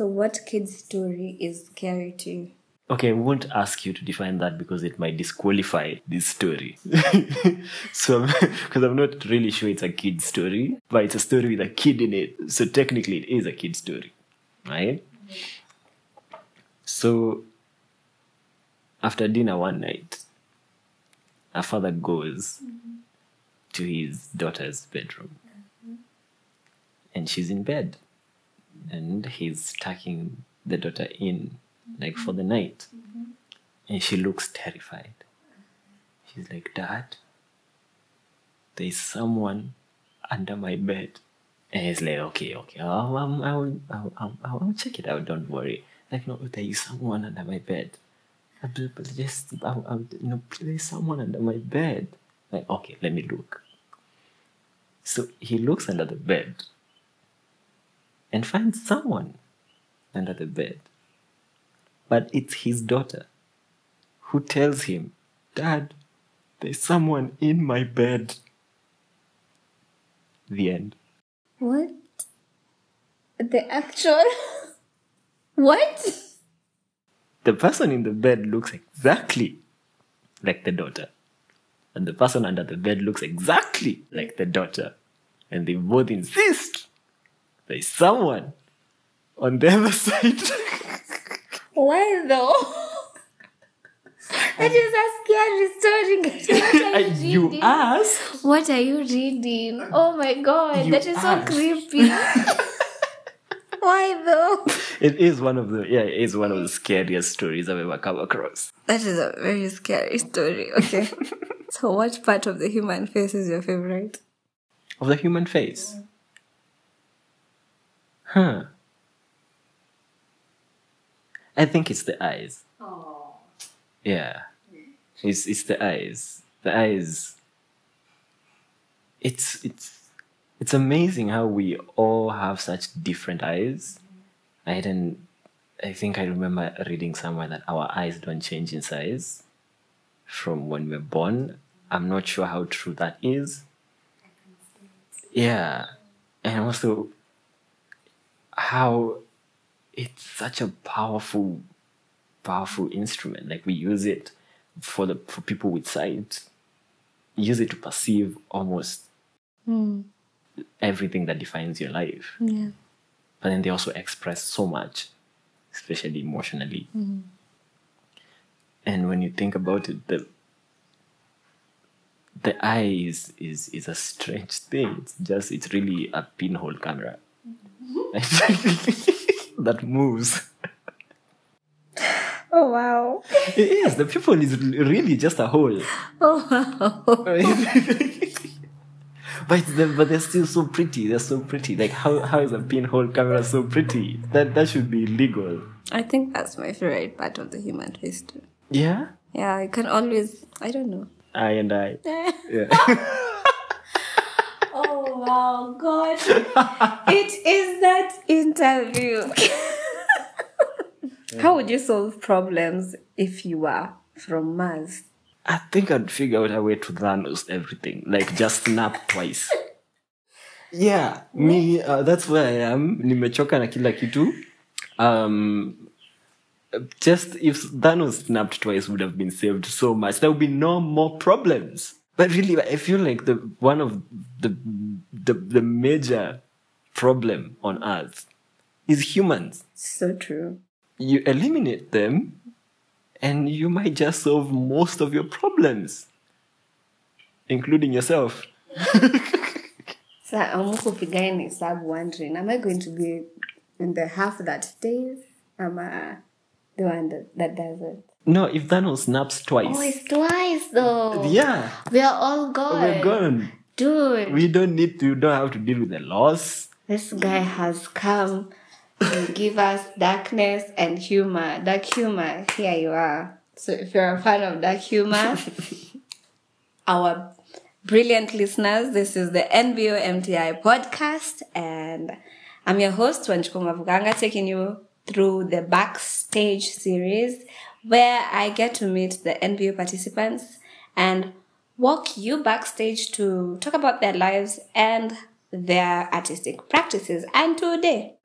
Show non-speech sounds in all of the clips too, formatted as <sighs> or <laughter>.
So, what kid's story is scary to you? Okay, I won't ask you to define that because it might disqualify this story. <laughs> so, <laughs> because I'm not really sure it's a kid story, but it's a story with a kid in it. So, technically, it is a kid story, right? So, after dinner one night, a father goes to his daughter's bedroom and she's in bed and he's tucking the daughter in like for the night. Mm-hmm. And she looks terrified. She's like dad there's someone under my bed. And he's like okay okay I'll, I'll, I'll, I'll, I'll, check it out don't worry. Like no there is someone under my bed. Just I'll, I'll, you know there's someone under my bed. Like okay let me look. So he looks under the bed and finds someone under the bed. But it's his daughter who tells him, Dad, there's someone in my bed. The end. What? The actual. <laughs> what? The person in the bed looks exactly like the daughter. And the person under the bed looks exactly like the daughter. And they both insist there's someone on the other <laughs> side. Why though? that is a scary story. What are you <laughs> uh, you reading? ask, What are you reading? Oh my god, You that is so creepy. <laughs> Why though? it is one of the yeah, it is one of the scariest stories I've ever come across. That is a very scary story. Okay. so, what part of the human face is your favorite? Of the human face. Huh. I think it's the eyes. Oh. Yeah. It's it's the eyes. The eyes. It's it's it's amazing how we all have such different eyes. I didn't I think I remember reading somewhere that our eyes don't change in size from when we're born. I'm not sure how true that is. Yeah. And also how it's such a powerful powerful instrument. Like we use it for the for people with sight. Use it to perceive almost hmm. everything that defines your life. Yeah. But then they also express so much, especially emotionally. Hmm. And when you think about it, the the eye is, is is a strange thing. It's just it's really a pinhole camera <laughs> that moves. Oh wow. <laughs> It is. The people is really just a hole. Oh wow. <laughs> but the, but they're still so pretty. They're so pretty. Like how how is a pinhole camera so pretty? That that should be illegal. I think that's my favorite part of the human face too. Yeah. Yeah, I can always. I don't know. I and I. Yeah. Oh wow, God! <laughs> it is that interview. <laughs> How would you solve problems if you were from Mars? I think I'd figure out a way to Thanos everything. Like just snap twice. Yeah, me. Uh, that's where I am. Nimechoka na kila kitu. Um, just if Thanos snapped twice would have been saved so much. There would be no more problems. But really, I feel like the one of the the, the major problem on Earth is humans. So true. You eliminate them, and you might just solve most of your problems, including yourself. <laughs> So I'm kupigani hesabu wondering, am I going to be in the half that stays? Am I the one that, that doesn't? No, if Thanos snaps twice, Oh, it's twice though. yeah, We are all gone. we're gone. Dude, We don't need to. You don't have to deal with the loss. this guy has come to give us darkness and humor. Dark humor, here you are. So if you're a fan of dark humor, <laughs> our brilliant listeners, this is the NBO MTI podcast, and I'm your host, Wanjiku Mwawuganga, taking you through the backstage series where I get to meet the NBO participants and walk you backstage to talk about their lives and their artistic practices. And today,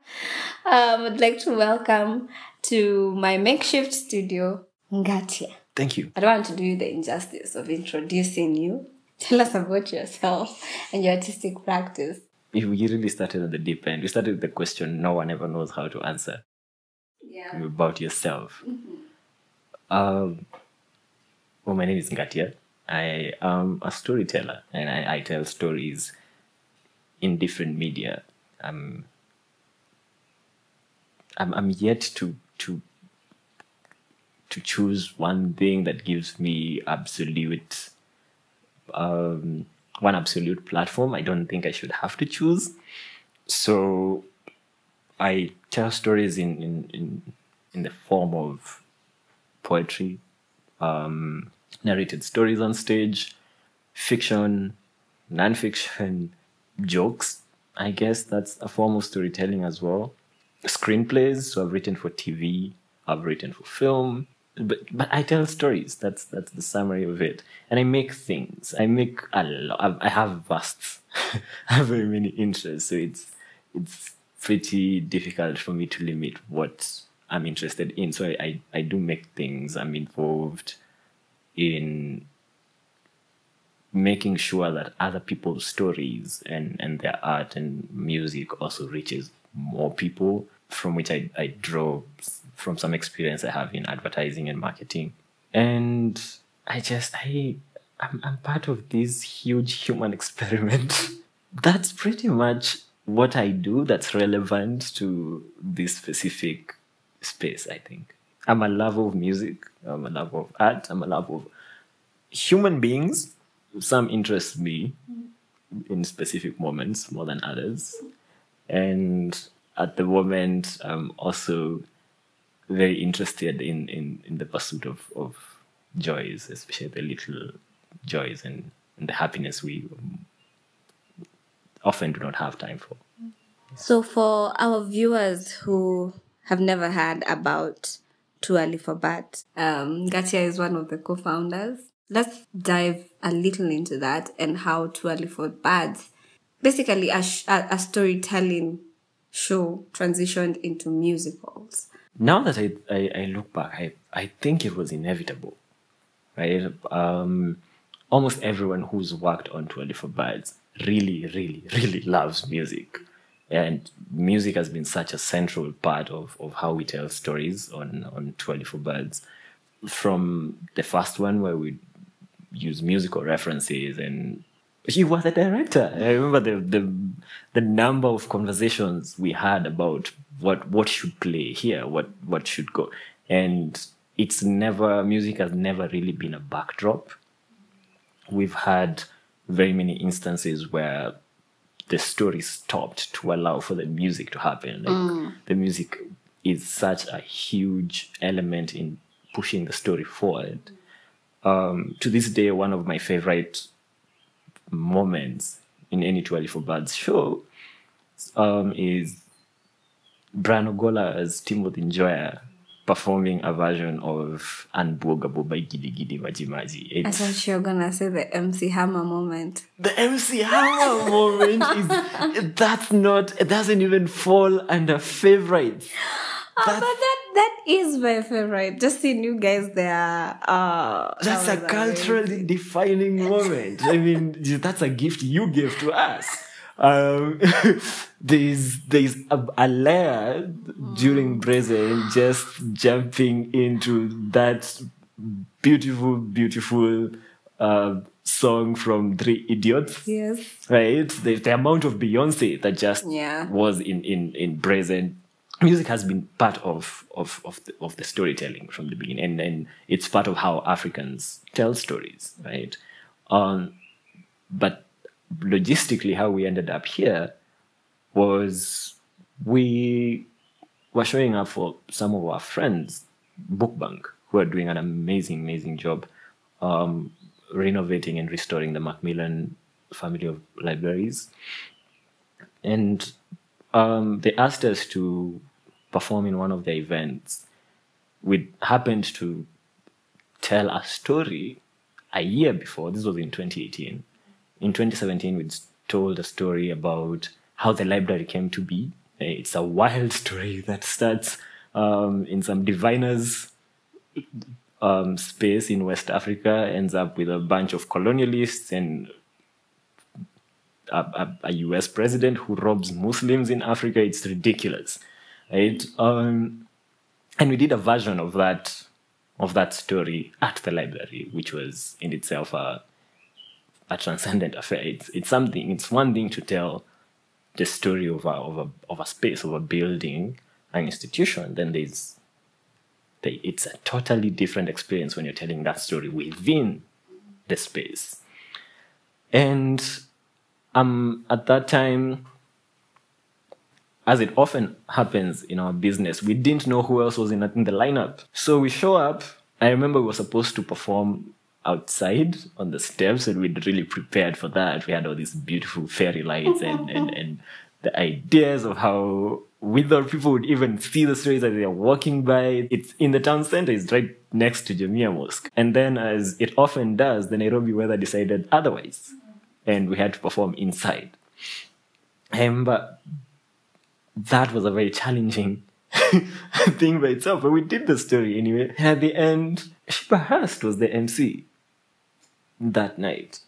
Um, I'd like to welcome to my makeshift studio, Ngartia. Thank you. I don't want to do you the injustice of introducing you. Tell us about yourself and your artistic practice. If we really started at the deep end, we started with the question no one ever knows how to answer Yeah. about yourself. Um, well, my name is Ngartia. I am a storyteller and I, I tell stories in different media. I'm, I'm yet to, to, to choose one thing that gives me absolute, um, one absolute platform. I don't think I should have to choose. So I tell stories in, in, in, in the form of poetry, um, narrated stories on stage, fiction, nonfiction, <laughs> jokes. I guess that's a form of storytelling as well. Screenplays, so I've written for TV, I've written for film, but but I tell stories. That's that's the summary of it. And I make things. I make a lot. I have vast, <laughs> I have very many interests. So it's it's pretty difficult for me to limit what I'm interested in. So I, I, I do make things. I'm involved in making sure that other people's stories and, and their art and music also reaches more people, from which I, I draw from some experience I have in advertising and marketing. And I just, I, I'm, I'm part of this huge human experiment. <laughs> That's pretty much what I do that's relevant to this specific space, I think. I'm a lover of music, I'm a lover of art, I'm a lover of human beings. Some interest me in specific moments more than others. And at the moment, I'm also very interested in, in, in the pursuit of, of joys, especially the little joys and, and the happiness we often do not have time for. So, for our viewers who have never heard about Too Early For Birds, um, Gatia is one of the co founders. Let's dive a little into that and how Too Early For Birds, basically a, sh- a, storytelling show, transitioned into musicals. now that I, I, I look back, I, I think it was inevitable, right? Um, almost everyone who's worked on Too Early For Birds really, really, really loves music. And music has been such a central part of, of how we tell stories on, on Too Early For Birds. From the first one where we use musical references and you were the director. I remember the, the the number of conversations we had about what what should play here, what what should go, and it's never music has never really been a backdrop. We've had very many instances where the story stopped to allow for the music to happen. Like the music is such a huge element in pushing the story forward. Um, to this day, one of my favorite moments in any Too Early For Birds show um, is Brian Ogola as Timothy Njoya performing a version of Unbwogable by Gidi Gidi Maji Maji. I It's thought you were gonna say the MC Hammer moment. the MC Hammer moment is that's not it doesn't even fall under favorites. Oh, but that that is my favorite. Just seeing you guys there. Uh, That's a that was amazing. culturally defining moment. I mean, that's a gift you give to us. Um, <laughs> there's there's a, a layer during Brazen just jumping into that beautiful, beautiful uh, song from Three Idiots. Yes. right? The, the amount of Beyonce that just Yeah. was in in in Brazen. Music has been part of of of the, of the storytelling from the beginning, and and it's part of how Africans tell stories, right? Um, but logistically, how we ended up here was we were showing up for some of our friends, Book Bunk, who are doing an amazing, amazing job um, renovating and restoring the McMillan family of libraries. And um, they asked us to perform in one of their events. We happened to tell a story a year before. This was in 2018. In 2017, we told a story about how the library came to be It's a wild <laughs> story that starts um, in some diviners um, space in West Africa, ends up with a bunch of colonialists and a, a, a US president who robs Muslims in Africa. It's ridiculous, right? Um, and we did a version of that of that story at the library, which was in itself a a transcendent affair. It's it's something. It's one thing to tell the story of a of a of a space of a building, an institution. Then there's the, it's a totally different experience when you're telling that story within the space. And um, at that time, as it often happens in our business, we didn't know who else was in, in the lineup. So we show up. I remember we were supposed to perform outside on the steps and we'd really prepared for that. We had all these beautiful fairy lights and, <laughs> and, and the ideas of how we thought people would even see the stories as they're walking by. It's in the town center, it's right next to Jamia Mosque. And then as it often does, the Nairobi weather decided otherwise. And we had to perform inside. Um, but that was a very challenging <laughs> thing by itself. But we did the story anyway. And at the end, Sheba Hirst was the MC that night.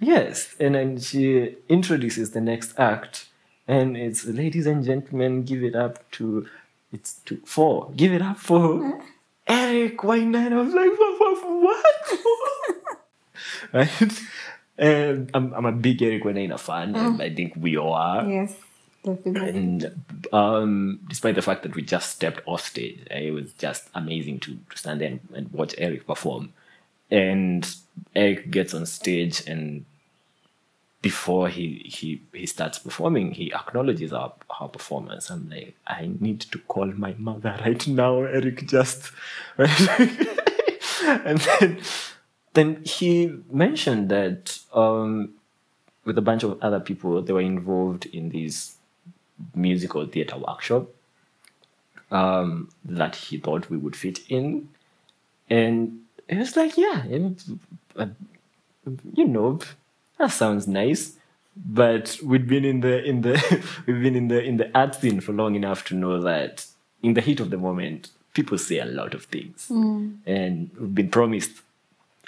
Yes, and then she introduces the next act, and it's ladies and gentlemen, give it up to it's to four. Give it up for <laughs> Eric Wainaina. I was like, what? what? <laughs> right? And I'm, I'm a big Eric Wainaina fan, and I think we all are. Yes, definitely. And um, despite the fact that we just stepped off stage, it was just amazing to, to stand there and, and watch Eric perform. And Eric gets on stage and before he he he starts performing, he acknowledges our our performance. I'm like, I need to call my mother right now, Eric. Just <laughs> and then then he mentioned that um, with a bunch of other people, they were involved in this musical theater workshop um, that he thought we would fit in, and it was like, yeah, uh, you know, that sounds nice. But we'd been in the in the we've been in the in the <laughs> art scene for long enough to know that in the heat of the moment, people say a lot of things, and we've been promised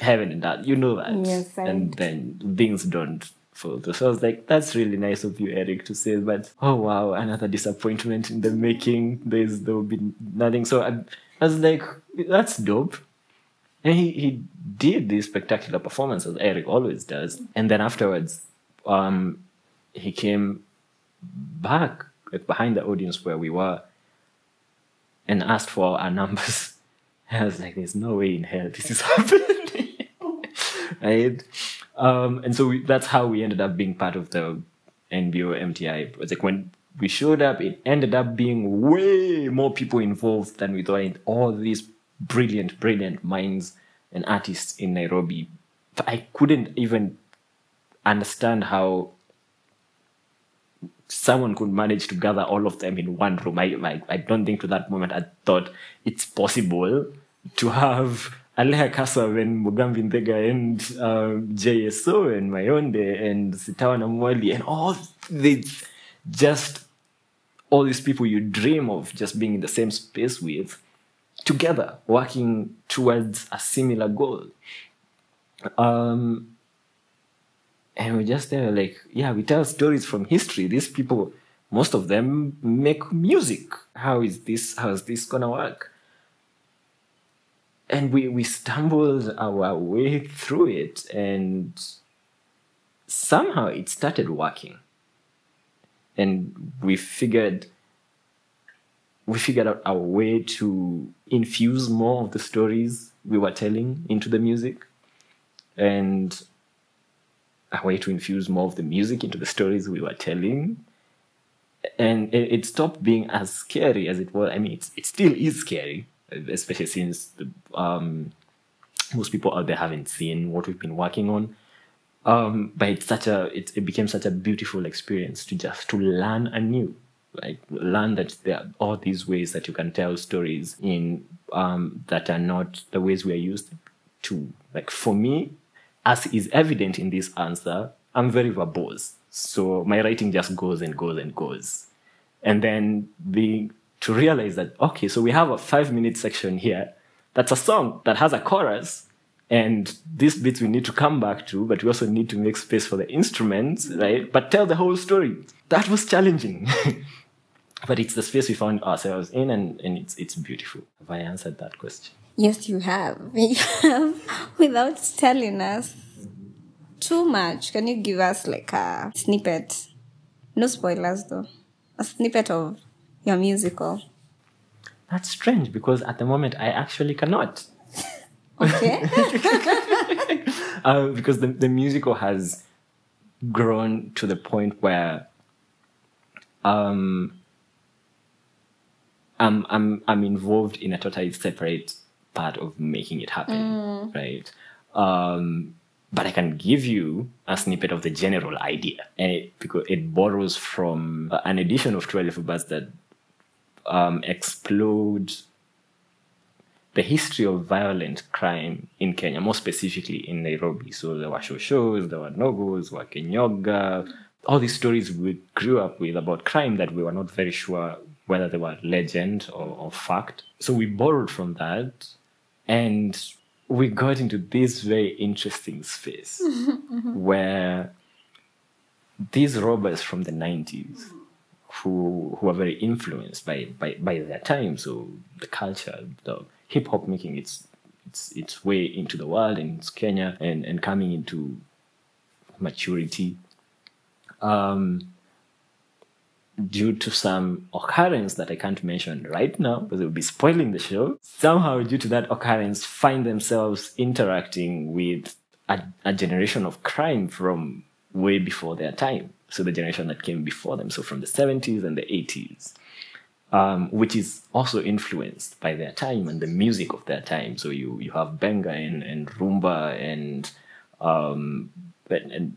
heaven and that. You know that, Yes, and then things don't fall through. So I was like, that's really nice of you, Eric, to say. But oh wow, another disappointment in the making. There's there will be nothing. So I, I was like, that's dope. And he, he did these spectacular performances, Eric always does. And then afterwards, um, he came back like behind the audience where we were and asked for our numbers. And <laughs> I was like, there's no way in hell this is <laughs> happening. <laughs> right? Um, and so we, that's how we ended up being part of the NBO MTI. Like when we showed up, it ended up being way more people involved than we thought. And all these brilliant, brilliant minds and artists in Nairobi. I couldn't even understand how someone could manage to gather all of them in one room. I, I, I don't think to that moment I thought it's possible to have Aleya Kassam and Mugambi Nthiga and um, JSO and Mayonde and Sitawa Namwalie and all these just all these people you dream of just being in the same space with together working towards a similar goal. Um and we're just there like yeah we tell stories from history. These people most of them make music. How is this how is this gonna work? And we we stumbled our way through it and somehow it started working. And we figured we figured out our way to infuse more of the stories we were telling into the music. And a way to infuse more of the music into the stories we were telling. And it, it stopped being as scary as it was. I mean it's, it still is scary especially since the, um, most people out there haven't seen what we've been working on. Um, but it's such a it, it became such a beautiful experience to just to learn anew like learn that there are all these ways that you can tell stories in um, that are not the ways we are used to like for me as is evident in this answer i'm very verbose so my writing just goes and goes and goes and then being to realize that okay, so we have a five minute section here. That's a song that has a chorus, and these bits we need to come back to, but we also need to make space for the instruments, right? But tell the whole story. That was challenging. <laughs> but it's the space we found ourselves in and, and it's it's beautiful. Have I answered that question? Yes, you have. <laughs> You have without telling us too much. Can you give us like a snippet? No spoilers though. A snippet of your musical. That's strange because at the moment I actually cannot. <laughs> Okay. <laughs> uh, because the, the musical has grown to the point where um, I'm, I'm, I'm involved in a totally separate part of making it happen, right? Um, but I can give you a snippet of the general idea, and it because it borrows from an edition of Too Early For Birds that um, explode the history of violent crime in Kenya, more specifically in Nairobi. So there were shows, there were nogos, Wakinyonga, all these stories we grew up with about crime that we were not very sure whether they were legend or, or fact. So we borrowed from that and we got into this very interesting space <laughs> where these robbers from the 90s who who are very influenced by, by, by their time, so the culture, the hip hop making its its its way into the world in Kenya and, and coming into maturity. Um, due to some occurrence that I can't mention right now because it would be spoiling the show, somehow due to that occurrence, find themselves interacting with a, a generation of crime from way before their time. So the generation that came before them, so from the 70s and the 80s, um, which is also influenced by their time and the music of their time. So you, you have benga and, and rumba and, um, and, and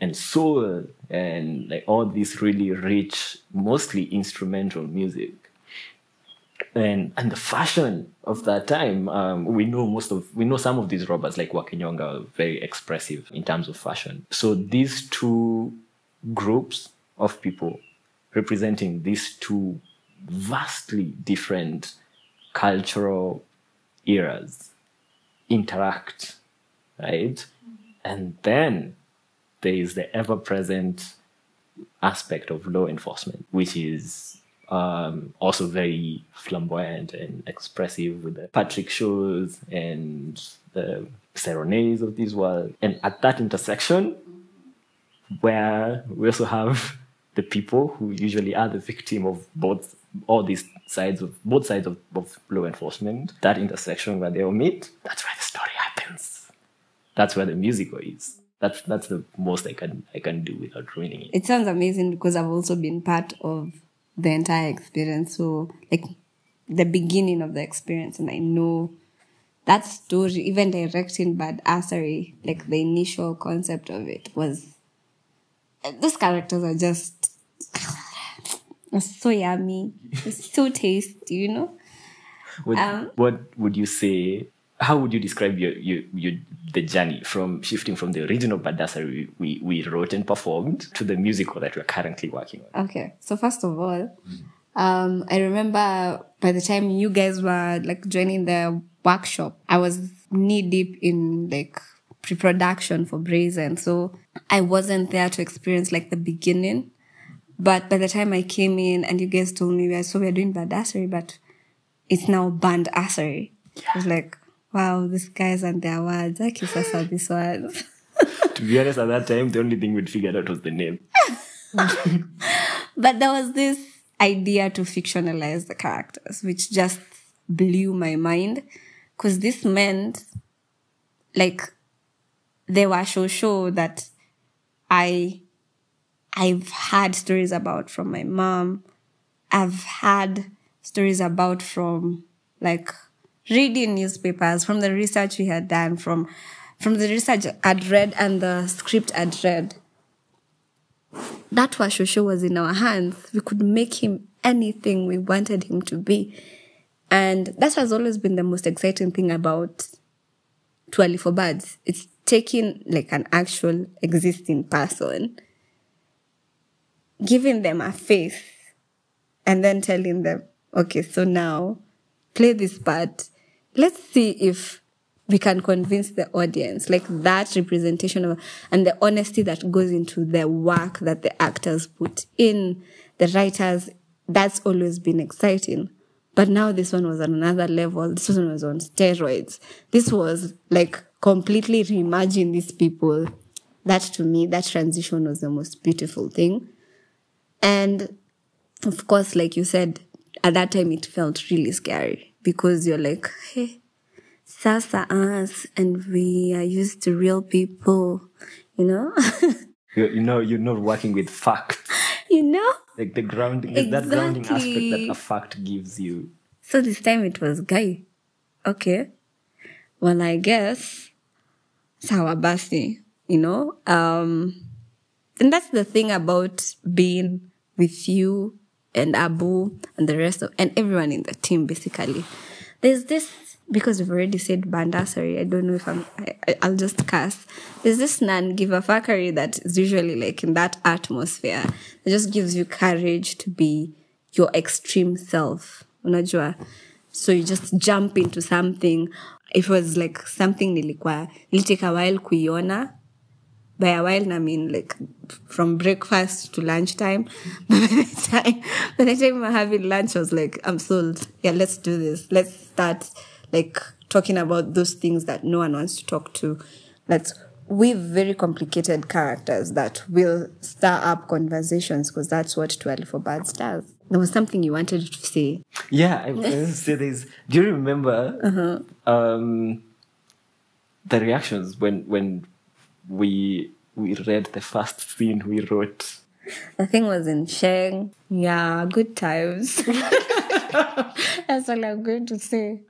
and soul and like all this really rich, mostly instrumental music. And and the fashion of that time, um, we know most of we know some of these robbers like Wakinyonga are very expressive in terms of fashion. So these two groups of people representing these two vastly different cultural eras interact, right? And then there is the ever present aspect of law enforcement, which is um, also very flamboyant and expressive with the Patrick Shaws and the serenades of this world. And at that intersection, where we also have the people who usually are the victim of both all these sides of both sides of, of law enforcement, that intersection where they all meet, that's where the story happens. That's where the musical is that's that's the most I can I can do without ruining it. It sounds amazing because I've also been part of the entire experience. So like the beginning of the experience and I know that story, even directing Bad Assery, like the initial concept of it was those characters are just <sighs> so yummy. It's so tasty, you know? What, Um, what would you say? How would you describe your, your, your the journey from shifting from the original Badassery we, we wrote and performed to the musical that we're currently working on? Okay. So first of all, um, I remember by the time you guys were like joining the workshop, I was knee deep in like pre-production for Brazen. So I wasn't there to experience like the beginning. But by the time I came in and you guys told me, so we're doing Badassery, but it's now Band Assery. I was like, wow, these guys and their words. I kiss us these words. <laughs> to be honest, at that time, the only thing we'd figured out was the name. <laughs> But there was this idea to fictionalize the characters, which just blew my mind. Cause this meant like they were so sure that I I've had stories about from my mom. I've had stories about from like reading newspapers, from the research we had done, from from the research I'd read and the script I'd read that was Washosho was in our hands. We could make him anything we wanted him to be. And that has always been the most exciting thing about Too Early For Birds. It's taking like an actual existing person, giving them a face, and then telling them, okay, so now play this part. Let's see if we can convince the audience, like that representation of, and the honesty that goes into the work that the actors put in, the writers, that's always been exciting. But now this one was on another level. This one was on steroids. This was like completely reimagine these people. That to me, that transition was the most beautiful thing. And of course, like you said, at that time it felt really scary because you're like, hey, Sasa us and we are used to real people, you know? <laughs> You, you know, you're not working with facts. you know? Like the grounding, there's that grounding aspect that a fact gives you. So this time it was guy. Okay. Well, I guess sawa basi, you know? Um, and that's the thing about being with you and Abu and the rest of, and everyone in the team basically. There's this, because we've already said banda, sorry, I don't know if I'm, I'll just cuss. There's this non give a fuckery that is usually like in that atmosphere. It just gives you courage to be your extreme self. Unajua? So you just jump into something. If it was like something nilikuwa, nilitake a while kuiona. By a while, I mean like from breakfast to lunchtime. <laughs> By the time, by the time we're having lunch, I was like, I'm sold. Yeah, let's do this. Let's start like talking about those things that no one wants to talk to. Let's weave very complicated characters that will stir up conversations because that's what Too Early For Birds does. There was something you wanted to say. Yeah, I going to say this. Do you remember <laughs> um, the reactions when when we we read the first scene we wrote? The thing was in Sheng. Yeah, good times. <laughs> That's all I'm going to say.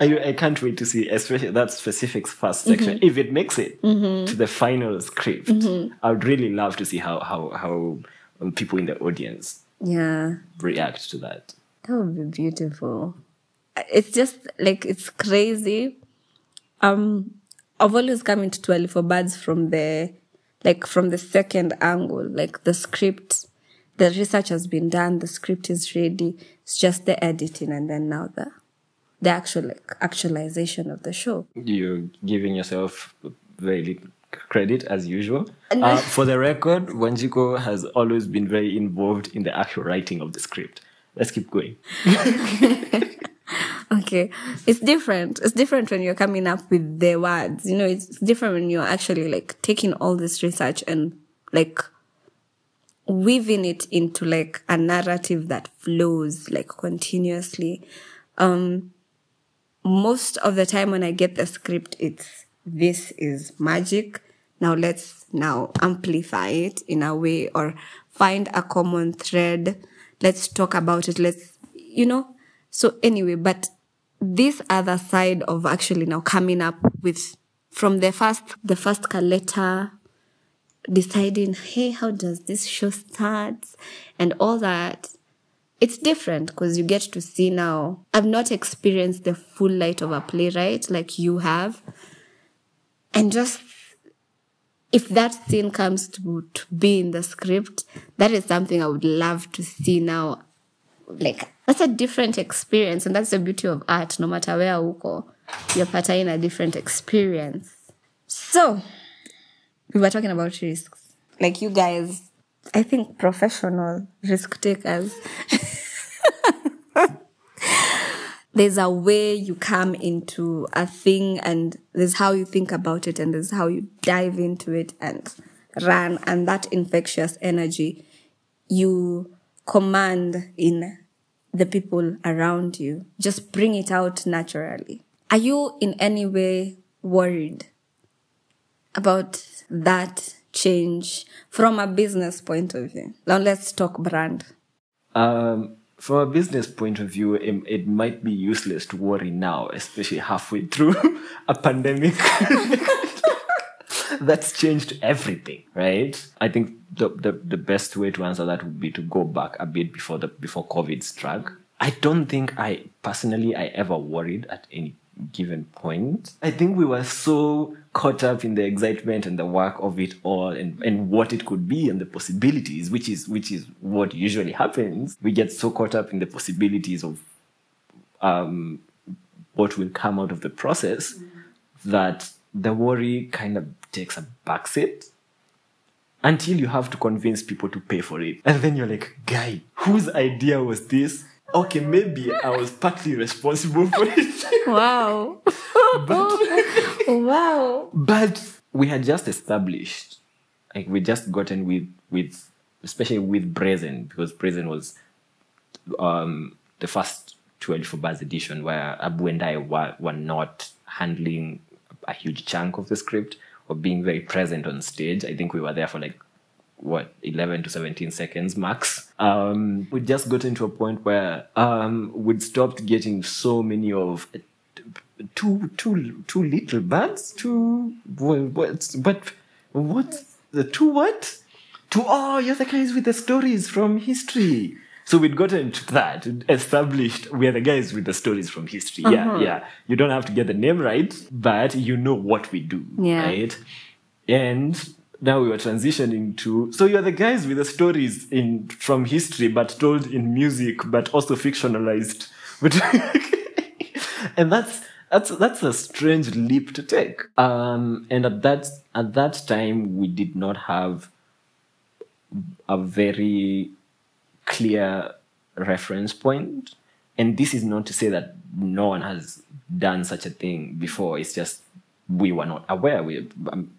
I, I can't wait to see, especially that specific first section. Mm-hmm. If it makes it mm-hmm. to the final script, mm-hmm. I would really love to see how how how people in the audience Yeah, react to that. that would be beautiful. It's just like it's crazy. Um, I've always come into Too Early For Birds from the like from the second angle, like the script. The research has been done. The script is ready. It's just the editing, and then now the the actual like actualization of the show. You're giving yourself very little credit as usual. Uh, for the record, Wanjiku has always been very involved in the actual writing of the script. Let's keep going. <laughs> Okay. It's different. It's different when you're coming up with the words. You know, it's different when you're actually like taking all this research and like weaving it into like a narrative that flows like continuously. Um, most of the time when I get the script, it's this is magic. Now let's now amplify it in a way or find a common thread. Let's talk about it. Let's, you know. So anyway, but this other side of actually now coming up with from the first, the first letter, deciding, hey, how does this show start and all that it's different because you get to see now. I've not experienced the full light of a playwright like you have. And just if that scene comes to, to be in the script, that is something I would love to see now. Like that's a different experience, and that's the beauty of art. No matter where uko, you're partaking a different experience. So we were talking about risks. Like you guys, I think professional risk takers. <laughs> there's a way you come into a thing and there's how you think about it and there's how you dive into it and run and that infectious energy you command in the people around you just bring it out naturally. Are you in any way worried about that change from a business point of view? Now let's talk brand. Um, from a business point of view, it, it might be useless to worry now, especially halfway through <laughs> a pandemic <laughs> <laughs> that's changed everything, right? I think the, the, the best way to answer that would be to go back a bit before the before COVID struck. I don't think I personally I ever worried at any given point. I think we were so caught up in the excitement and the work of it all and, and what it could be and the possibilities, which is which is what usually happens. We get so caught up in the possibilities of um, what will come out of the process that the worry kind of takes a backseat until you have to convince people to pay for it. And then you're like, guy, whose idea was this? Okay, maybe I was partly responsible for it. <laughs> Wow. but, <laughs> wow. but we had just established, like we just gotten with with especially with Brazen, because Brazen was um the first Too Early For Birds edition where Abu and I were, were not handling a huge chunk of the script or being very present on stage. I think we were there for like what 11 to 17 seconds max. Um we just got into a point where um we'd stopped getting so many of two two two little birds two what but what the two what? Two oh you're the guys with the stories from history so we'd gotten to that established we are the guys with the stories from history. Yeah yeah. You don't have to get the name right but you know what we do Yeah. right? And now we were transitioning to so you're the guys with the stories in from history but told in music but also fictionalized. <laughs> But and that's that's that's a strange leap to take. Um and at that at that time we did not have a very clear reference point. and this is not to say that no one has done such a thing before. It's just we were not aware. We um,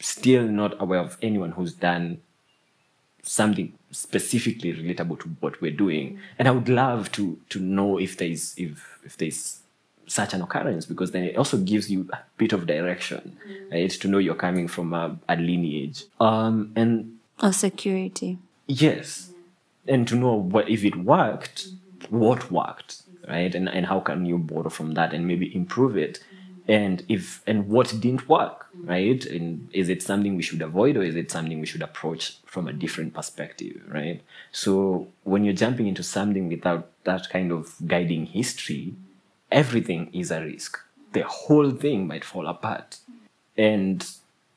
still not aware of anyone who's done something specifically relatable to what we're doing. And i would love to to know if there's if if there's such an occurrence because then it also gives you a bit of direction right to know you're coming from a, a lineage. Um and Or security. yes and to know what if it worked mm-hmm. what worked right? And and how can you borrow from that and maybe improve it? Mm-hmm. And if and what didn't work mm-hmm. right? And is it something we should avoid or is it something we should approach from a different perspective right? So when you're jumping into something without that kind of guiding history everything is a risk. The whole thing might fall apart. And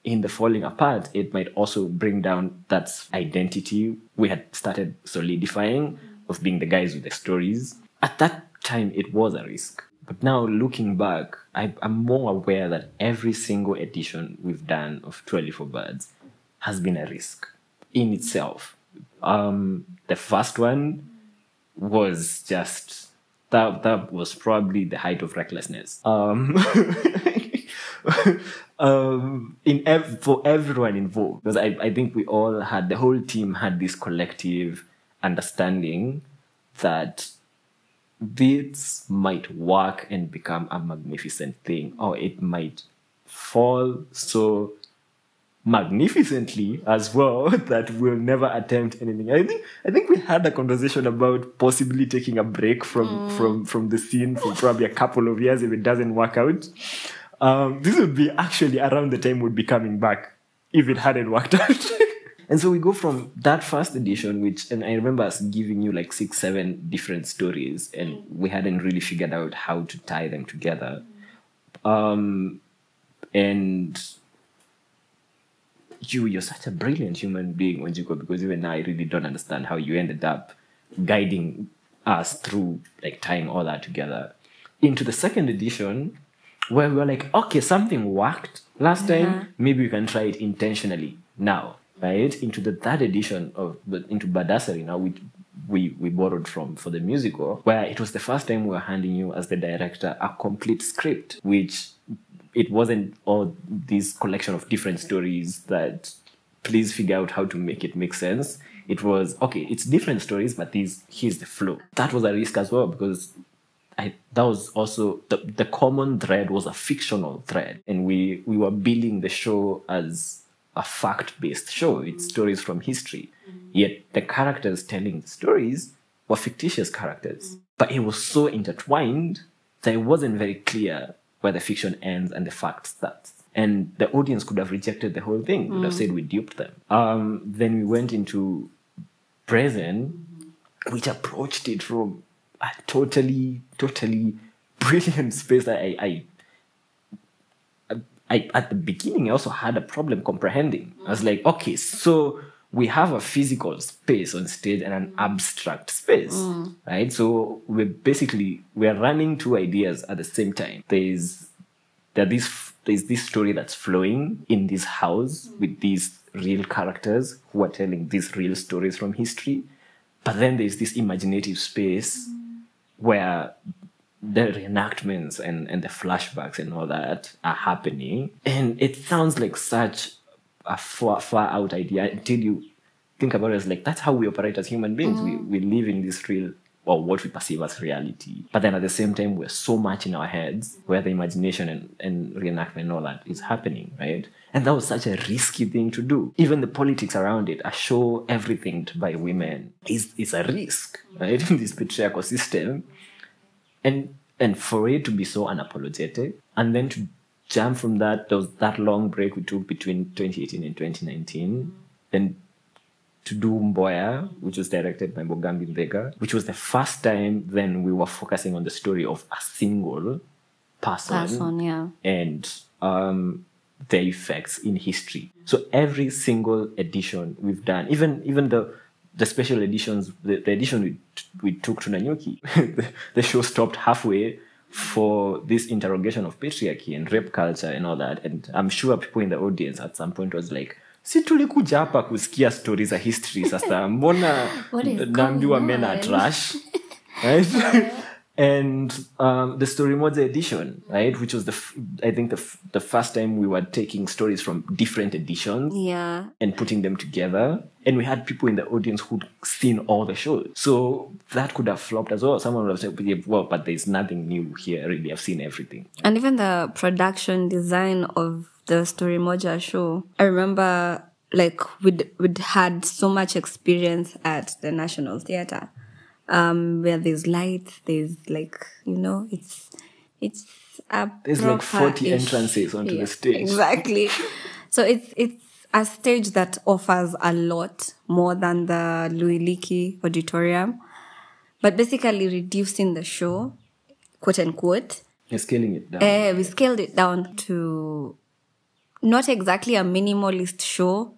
in the falling apart it might also bring down that identity we had started solidifying of being the guys with the stories. At that time it was a risk. But now looking back I, i'm more aware that every single edition we've done of Too Early For Birds has been a risk in itself. Um the first one was just that that was probably the height of recklessness. Um <laughs> <laughs> um in ev- for everyone involved because I, I think we all had the whole team had this collective understanding that this might work and become a magnificent thing or it might fall so magnificently as well <laughs> that we'll never attempt anything. I think I think we had a conversation about possibly taking a break from from from the scene for probably a couple of years if it doesn't work out. Um, this would be actually around the time we'd be coming back if it hadn't worked out. <laughs> and so we go from that first edition, which and I remember us giving you like six, seven different stories, and we hadn't really figured out how to tie them together. Um, and you you're such a brilliant human being Wanjiku, because even now I really don't understand how you ended up guiding us through like tying all that together into the second edition where we were like okay something worked last time. Uh-huh. Maybe we can try it intentionally now right? Into the third edition of into badassery now we we we borrowed from for the musical where it was the first time we were handing you as the director a complete script which it wasn't all this collection of different stories that please figure out how to make it make sense. It was okay it's different stories but these here's the flow. That was a risk as well because I, that was also the, the common thread was a fictional thread. And we we were building the show as a fact-based show. It's mm-hmm. stories from history. Mm-hmm. Yet the characters telling the stories were fictitious characters. Mm-hmm. But it was so intertwined that it wasn't very clear where the fiction ends and the fact starts. And the audience could have rejected the whole thing. Would have mm. said we duped them. Um, then we went into Brazen, which approached it from a totally, totally brilliant space that I, I I, at the beginning, I also had a problem comprehending. I was like, okay, so we have a physical space on stage and an mm. abstract space, mm. right? So we're basically we're running two ideas at the same time. There's there this there's this story that's flowing in this house mm. with these real characters who are telling these real stories from history, but then there's this imaginative space where the reenactments and, and the flashbacks and all that are happening. And it sounds like such a far, far out idea until you think about it as like, that's how we operate as human beings. We, mm. we live in this real, or what we perceive as reality. But then at the same time, we're so much in our heads where the imagination and, and reenactment and all that is happening, right? And that was such a risky thing to do. Even the politics around it, a show everything by women, is, is a risk, right? In this patriarchal system and and for it to be so unapologetic and then to jump from that there was that long break we took between 2018 and 2019 then to do Mboya, which was directed by Mugambi Mbega, which was the first time then we were focusing on the story of a single person, Person, yeah. and um, their effects in history. So every single edition we've done, even even the the special editions, the, the edition we, we took to Nanyuki, the, <laughs> the show stopped halfway for this interrogation of patriarchy and rape culture and all that. And I'm sure people in the audience at some point was like, si tulikuja hapa kusikia stori za history sasa <laughs> mbona naambiwa men are trash <laughs> right and um, the story moja edition right which was the f- i think the, f- the first time we were taking stories from different editions Yeah. and putting them together. And we had people in the audience who'd seen all the shows. So that could have flopped as well. Someone would have said, "Yeah, well, but there's nothing new here, really. I've seen everything. And even the production design of the Story Moja show. I remember like we'd, we'd had so much experience at the National Theatre. Um, where there's lights, there's like, you know, it's, it's a There's like 40 proper-ish- entrances onto the stage. <laughs> Exactly. so it's, it's a stage that offers a lot more than the Louis Leakey auditorium, but basically reducing the show, quote unquote, You're scaling it down. uh, we scaled it down to not exactly a minimalist show,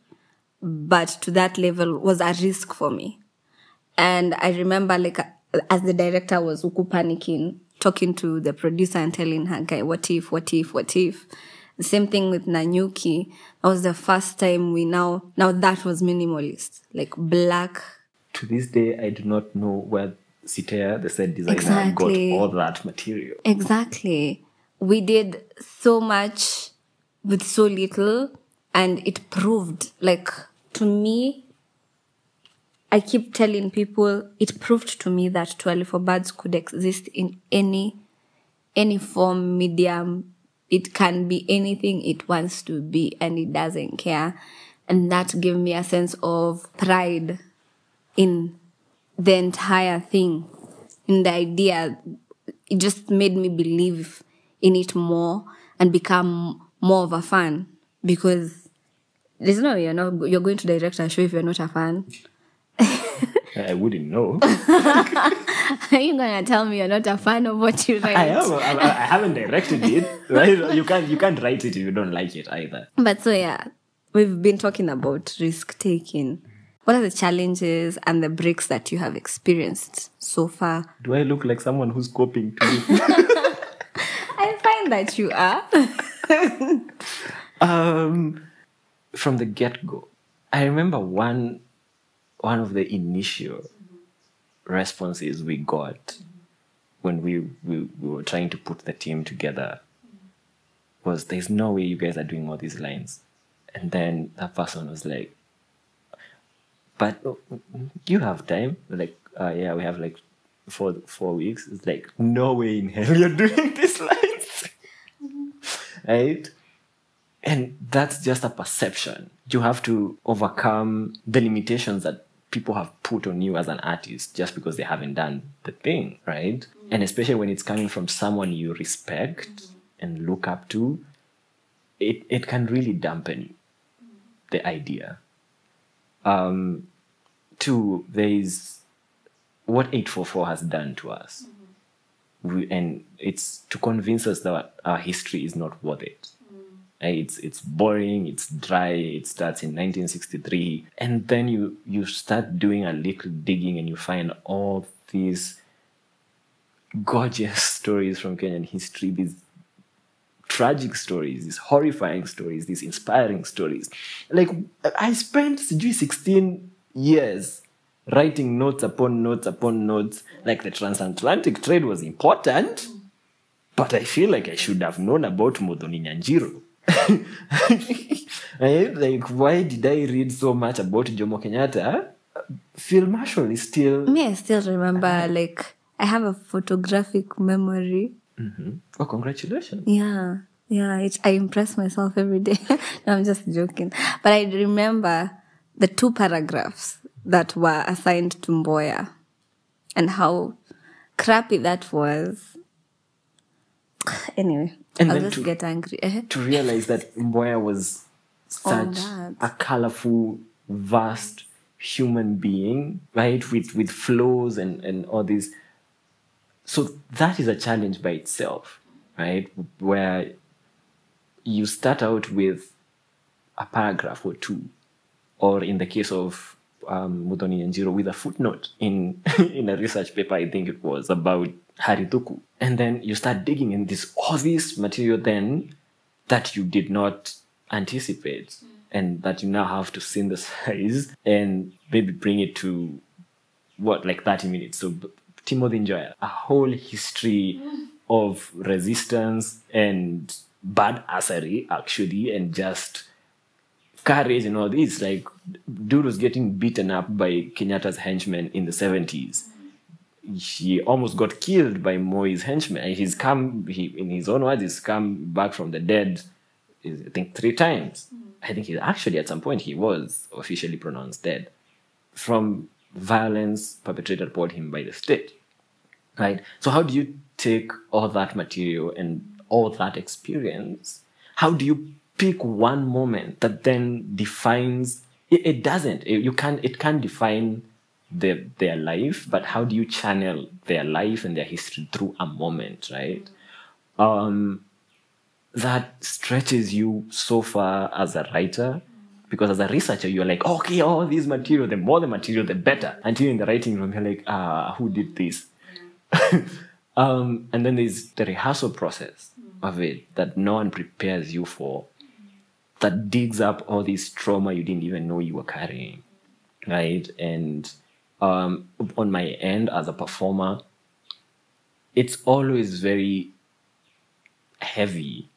but to that level was a risk for me. And I remember, like, as the director was uku panicking, talking to the producer and telling her, guy, what if, what if, what if? The same thing with Nanyuki. That was the first time we now, now that was minimalist, like black. to this day, I do not know where Sitea, the set designer, Exactly. got all that material. Exactly. We did so much with so little, and it proved like to me. I keep telling people it proved to me that Too Early For Birds could exist in any any form, medium. It can be anything it wants to be, and it doesn't care. And that gave me a sense of pride in the entire thing, in the idea. It just made me believe in it more and become more of a fan because there's no way you're not you're going to direct a show if you're not a fan. I wouldn't know. <laughs> Are you gonna tell me you're not a fan of what you write? I am. I, I haven't directed it, <laughs> right? You can't. You can't write it if you don't like it either. But so yeah, we've been talking about risk taking. What are the challenges and the breaks that you have experienced so far? Do I look like someone who's coping to? <laughs> I find that you are. um, from the get go, I remember one one of the initial responses we got when we, we, we were trying to put the team together was there's no way you guys are doing all these lines. And then that person was like, but you have time. Like, uh, yeah, we have like four four weeks. It's like, no way in hell you're <laughs> doing these lines. <laughs> right? And that's just a perception. You have to overcome the limitations that people have put on you as an artist just because they haven't done the thing, right? And especially when it's coming from someone you respect and look up to, it, it can really dampen the idea. Um, two, there is what 844 has done to us. we, and it's to convince us that our history is not worth it. Uh, It's it's boring. It's dry. It starts in 1963, and then you you start doing a little digging, and you find all these gorgeous <laughs> stories from Kenyan history. These tragic stories, these horrifying stories, these inspiring stories. Like I spent sijui 16 years writing notes upon notes upon notes. Like the transatlantic trade was important, but I feel like I should have known about Muthoni Nyanjiru. <laughs> Like why did I read so much about Jomo Kenyatta? Phil Marshall is still Me, I still remember, ah. like, I have a photographic memory. Mm-hmm. oh congratulations. Yeah, yeah, it, I impress myself every day. <laughs> no, I'm just joking. But I remember the two paragraphs that were assigned to Mboya and how crappy that was. <sighs> Anyway, And I'll then just to- get angry. <laughs> To realize that Mboya was such a colorful, vast human being, right? With with flaws and, and all these. So that is a challenge by itself, right? Where you start out with a paragraph or two, or in the case of um, Muthoni Njiro, with a footnote in <laughs> in a research paper, I think it was about Harry Thuku, and then you start digging in this all this material then that you did not anticipate, and that you now have to synthesize and maybe bring it to what like 30 minutes. So timothy njoya a whole history of resistance and bad assery actually and just courage and all this like dude was getting beaten up by kenyatta's henchmen in the 70s he almost got killed by Moi's henchmen. And He's come, he, in his own words, he's come back from the dead, I think, three times. Mm-hmm. I think he actually, at some point, he was officially pronounced dead from violence perpetrated upon him by the state. Right? So, how do you take all that material and all that experience? How do you pick one moment that then defines? It, it doesn't. It- you can't. It can't define their their life, but how do you channel their life and their history through a moment? Right? Um, that stretches you so far as a writer because as a researcher you're like okay all this material the more the material the better until in the writing room you're like ah who did this <laughs> um, and then there's the rehearsal process of it that no one prepares you for that digs up all this trauma you didn't even know you were carrying right and um, on my end as a performer it's always very heavy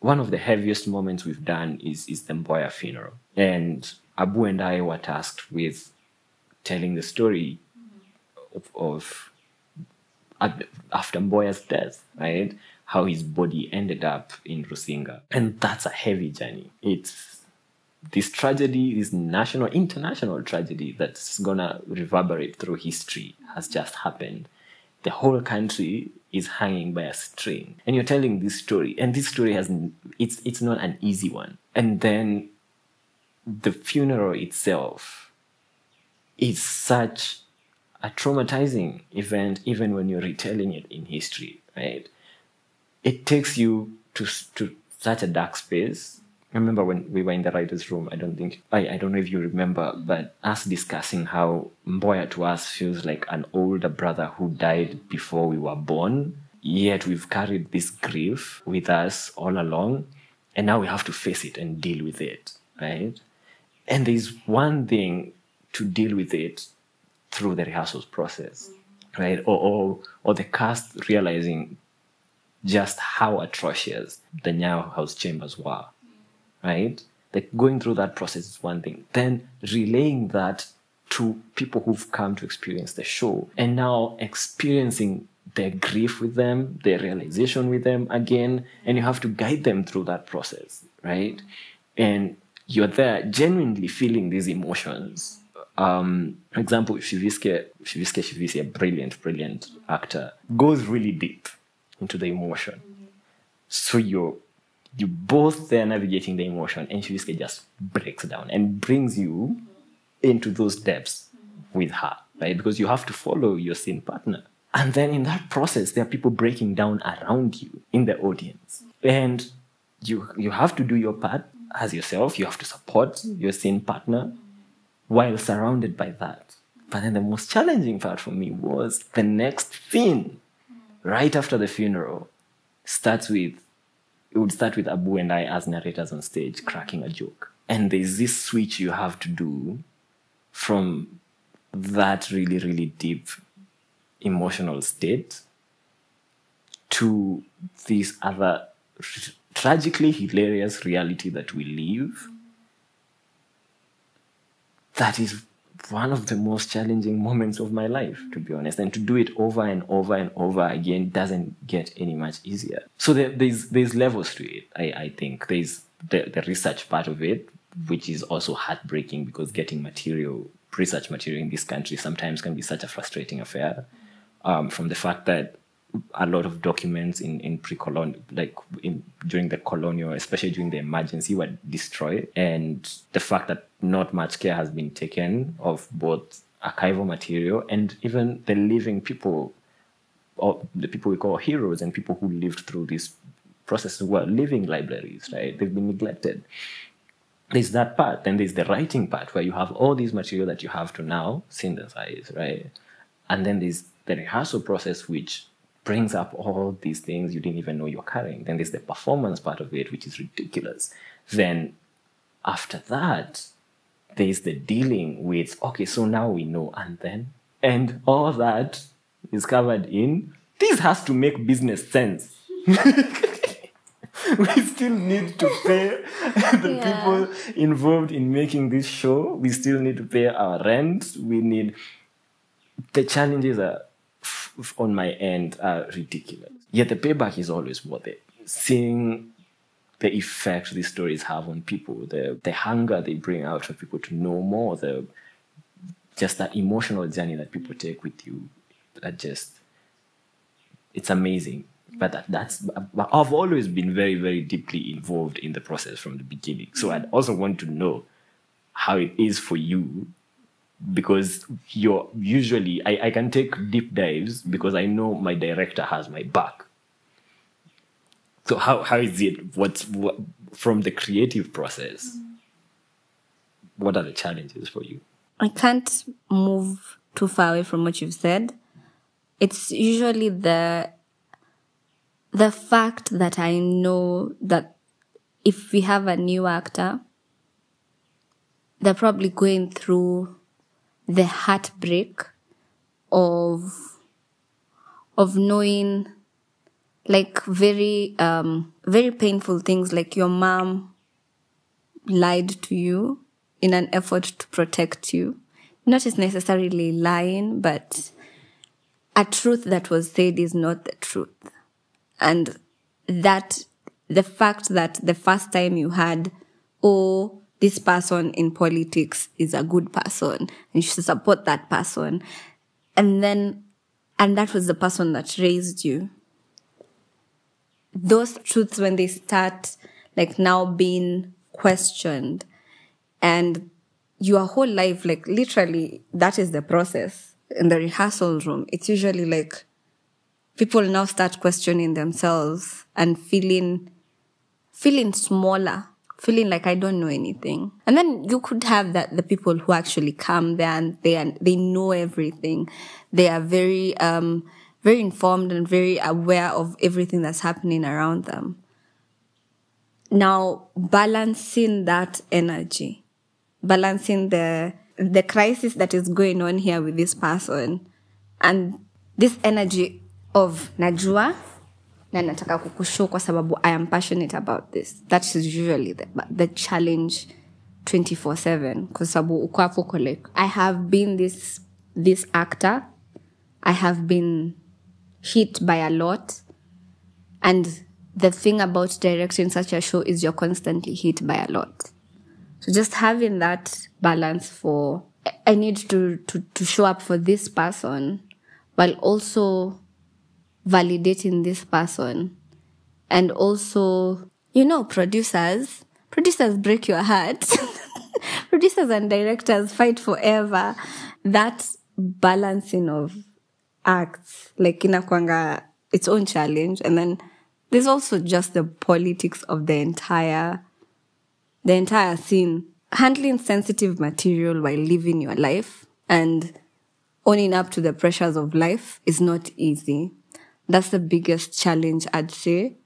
one of the heaviest moments we've done is is the Mboya funeral. And Abu and I were tasked with telling the story of, of after Mboya's death, right? How his body ended up in Rusinga. And that's a heavy journey. It's this tragedy, this national, international tragedy that's gonna reverberate through history has just happened. The whole country is hanging by a string, and you're telling this story, and this story has it's it's not an easy one. And then the funeral itself is such a traumatizing event, even when you're retelling it in history, right? It takes you to to such a dark space. I remember when we were in the writers' room. I don't think I, I don't know if you remember, but us discussing how Mboya to us feels like an older brother who died before we were born. Yet we've carried this grief with us all along, and now we have to face it and deal with it, right? And there's one thing to deal with it through the rehearsals process, right? Or or, or the cast realizing just how atrocious the Nyayo House chambers were, right? Like going through that process is one thing. Then relaying that to people who've come to experience the show and now experiencing their grief with them, their realization with them again, and you have to guide them through that process, right? And you're there genuinely feeling these emotions. Um, for example, Shiviske, Shiviske Shivisi, a brilliant, brilliant actor, goes really deep into the emotion. So you're you both there navigating the emotion, and Shiviske just breaks down and brings you into those depths with her, right? Because you have to follow your scene partner And then in that process, there are people breaking down around you in the audience. And you you have to do your part as yourself. You have to support your scene partner while surrounded by that. But then the most challenging part for me was the next scene, right after the funeral, starts with it would start with Abu and I as narrators on stage cracking a joke. And there's this switch you have to do from that really, really deep emotional state to this other tragically hilarious reality that we live that is one of the most challenging moments of my life to be honest. And to do it over and over and over again doesn't get any much easier. So there, there's there's levels to it i, I think. There's the, the research part of it which is also heartbreaking because getting material research material in this country sometimes can be such a frustrating affair um, from the fact that a lot of documents in in pre-colonial like in during the colonial especially during the emergency were destroyed. And the fact that not much care has been taken of both archival material and even the living people or the people we call heroes and people who lived through this process were living libraries right? They've been neglected. There's that part then there's the writing part where you have all these material that you have to now synthesize right? And then there's the rehearsal process which brings up all these things you didn't even know you're carrying. Then there's the performance part of it, which is ridiculous. Then after that, there's the dealing with, okay, so now we know, and then, and all that is covered in, this has to make business sense. <laughs> we still need to pay <laughs> the yeah. people involved in making this show. We still need to pay our rent. We need, the challenges are on my end are ridiculous. Yet the payback is always worth it. Seeing the effect these stories have on people, the the hunger they bring out for people to know more, the just that emotional journey that people take with you, that just it's amazing. But that, that's I've always been very very deeply involved in the process from the beginning. So I'd also want to know how it is for you because you're usually I, I can take deep dives because I know my director has my back. So how how is it? What's what from the creative process? What are the challenges for you? I can't move too far away from what you've said. It's usually the the fact that I know that if we have a new actor, they're probably going through the heartbreak of of knowing like very um very painful things like your mom lied to you in an effort to protect you. Not just necessarily lying but a truth that was said is not the truth. And that the fact that the first time you had oh this person in politics is a good person and you should support that person. And then, and that was the person that raised you. Those truths, when they start like now being questioned and your whole life, like literally, that is the process in the rehearsal room. It's usually like people now start questioning themselves and feeling, feeling smaller feeling like I don't know anything. And then you could have that the people who actually come there and they are, they know everything. They are very um very informed and very aware of everything that's happening around them. Now balancing that energy, balancing the the crisis that is going on here with this person and this energy of Najua na nataka kukushow kwa sababu i am passionate about this. That is usually the, the challenge 24/7 kwa sababu uko hapo uko like i have been this this actor. I have been hit by a lot. And the thing about directing such a show is you're constantly hit by a lot. So just having that balance for i need to to, to show up for this person while also validating this person. And also, you know, producers, producers break your heart. <laughs> producers and directors fight forever. That balancing of acts like inakwanga its own challenge and then there's also just the politics of the entire the entire scene handling sensitive material while living your life and owning up to the pressures of life is not easy that's the biggest challenge i'd say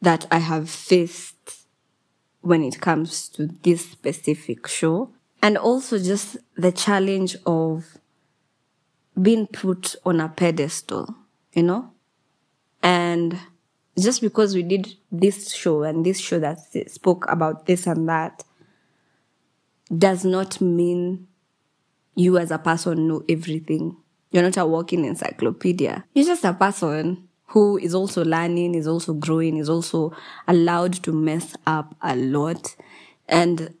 that i have faced when it comes to this specific show and also just the challenge of being put on a pedestal, you know? And just because we did this show and this show that spoke about this and that does not mean you as a person know everything. You're not a walking encyclopedia. You're just a person who is also learning, is also growing, is also allowed to mess up a lot. And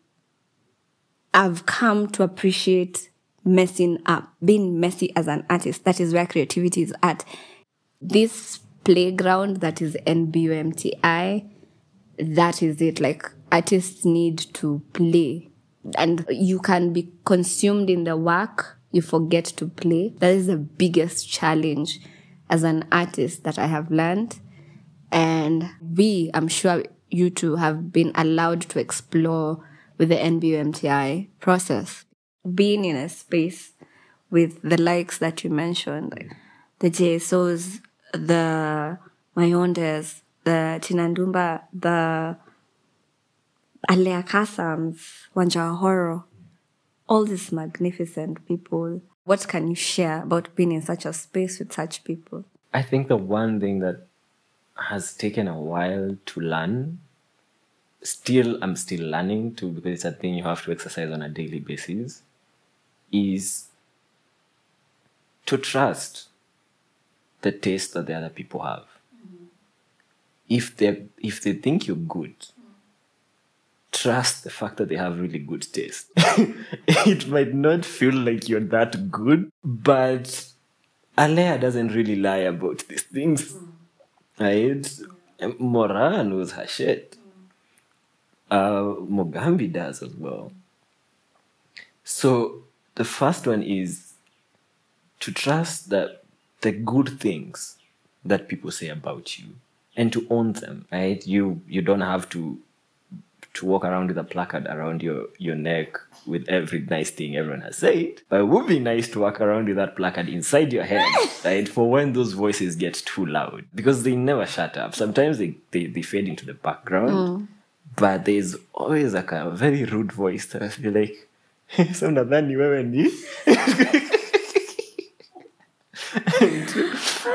I've come to appreciate messing up, being messy as an artist. That is where creativity is at. This playground that is NBUMTI, that is it. Like artists need to play and you can be consumed in the work. You forget to play. That is the biggest challenge as an artist that I have learned. And we, I'm sure you two have been allowed to explore with the NBUMTI process. Being in a space with the likes that you mentioned, like the JSOs, the Mayondes, the Chinandumba, the Aleya Kassams, Wanja Horo, all these magnificent people. What can you share about being in such a space with such people? I think the one thing that has taken a while to learn, still, I'm still learning to because it's a thing you have to exercise on a daily basis, is to trust the taste that the other people have. Mm-hmm. If they if they think you're good, trust the fact that they have really good taste. <laughs> it might not feel like you're that good, but Aleya doesn't really lie about these things. Right? Mora knows her shit. Uh, Mugambi does as well. So the first one is to trust that the good things that people say about you and to own them, right? You you don't have to to walk around with a placard around your, your neck with every nice thing everyone has said. But it would be nice to walk around with that placard inside your head, <laughs> right? For when those voices get too loud. Because they never shut up. Sometimes they, they, they fade into the background. Mm. But there's always like a very rude voice that will be like, <laughs> so nadhani wewe ni <laughs>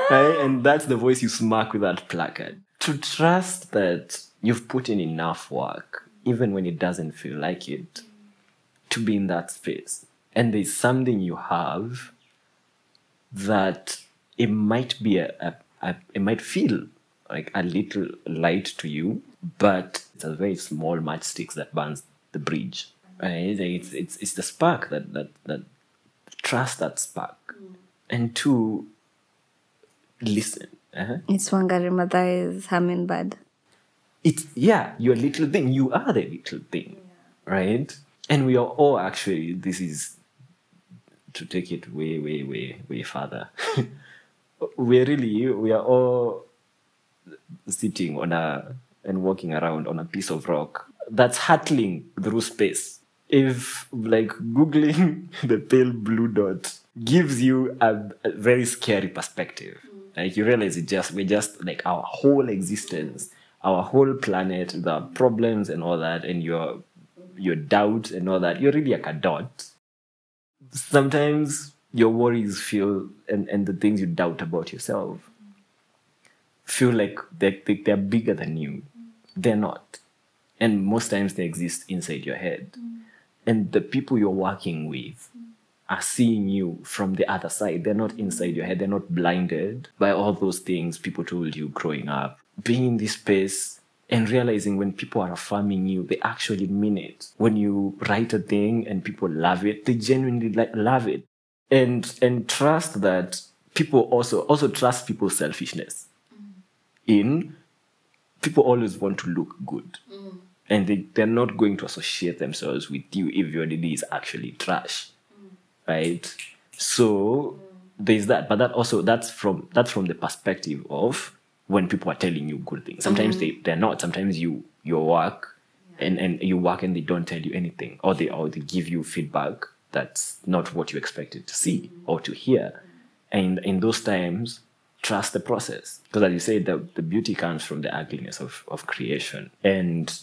right? And that's the voice you smack with that placard. To trust that you've put in enough work, even when it doesn't feel like it, to be in that space. And there's something you have that it might be a, a, a it might feel like a little light to you, but it's a very small matchstick that burns the bridge. Right? It's, it's, it's the spark that, that, that trust that spark. And two, listen. Uh-huh. It's Wangari Maathai's hummingbird. It's, yeah, your little thing. You are the little thing. Right? And we are all actually, this is to take it way, way, way, way further. <laughs> we're really, we are all sitting on a, and walking around on a piece of rock that's hurtling through space. If, like, Googling <laughs> the pale blue dot gives you a, a very scary perspective, mm. like, you realize it just, we're just, like, our whole existence, our whole planet, the problems and all that, and your, your doubts and all that, you're really like a dot. Sometimes your worries feel and, and the things you doubt about yourself feel like they're, they're bigger than you. They're not. And most times they exist inside your head. Mm. And the people you're working with are seeing you from the other side. They're not inside your head. They're not blinded by all those things people told you growing up being in this space and realizing when people are affirming you, they actually mean it. When you write a thing and people love it, they genuinely like, love it. And and trust that people also also trust people's selfishness. Mm. In people always want to look good. Mm. And they, they're not going to associate themselves with you if your idea is actually trash. Mm. Right? So there's that but that also that's from that's from the perspective of when people are telling you good things. Sometimes they they're not. Sometimes you your work and and you work and they don't tell you anything or they or they give you feedback that's not what you expected to see mm-hmm. or to hear. And in those times trust the process. Because as you say the, the beauty comes from the ugliness of, of creation. And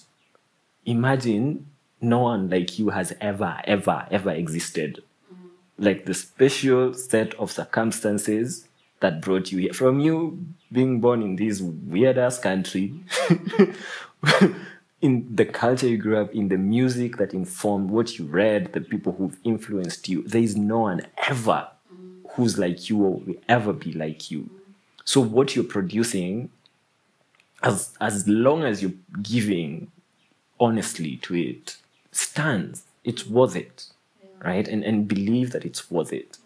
imagine no one like you has ever ever ever existed. Mm-hmm. Like the special set of circumstances that brought you here. From you being born in this weird ass country <laughs> in the culture you grew up in the music that informed what you read the people who've influenced you there is no one ever who's like you or will ever be like you. So what you're producing as as long as you're giving honestly to it stands. It's worth it right? And and believe that it's worth it.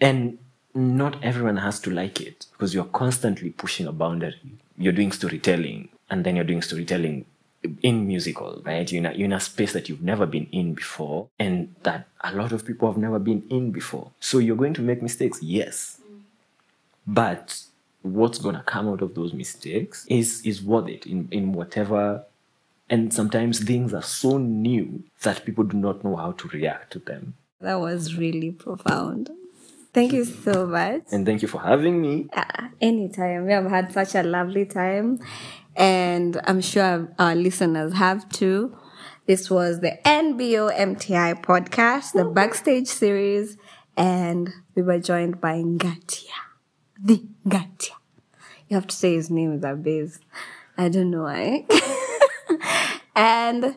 And not everyone has to like it because you're constantly pushing a boundary. You're doing storytelling and then you're doing storytelling in musical right? You're in, a, you're in a space that you've never been in before and that a lot of people have never been in before. So you're going to make mistakes yes. But what's going to come out of those mistakes is is worth it in in whatever and sometimes things are so new that people do not know how to react to them. That was really profound. Thank you so much. and thank you for having me Ah, anytime. We have had such a lovely time, and I'm sure our listeners have too. This was the NBO MTI podcast, the backstage series, and we were joined by Ngartia. The Ngartia. You have to say his name with a. I don't know why. <laughs> and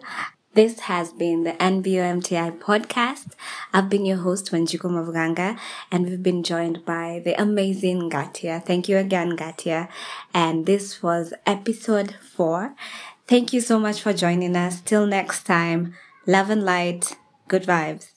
this has been the NBOMTI podcast. I've been your host, Wanjiku Mwawuganga, and we've been joined by the amazing Gatia. Thank you again, Gatia. And this was episode four. Thank you so much for joining us. Till next time, love and light, good vibes.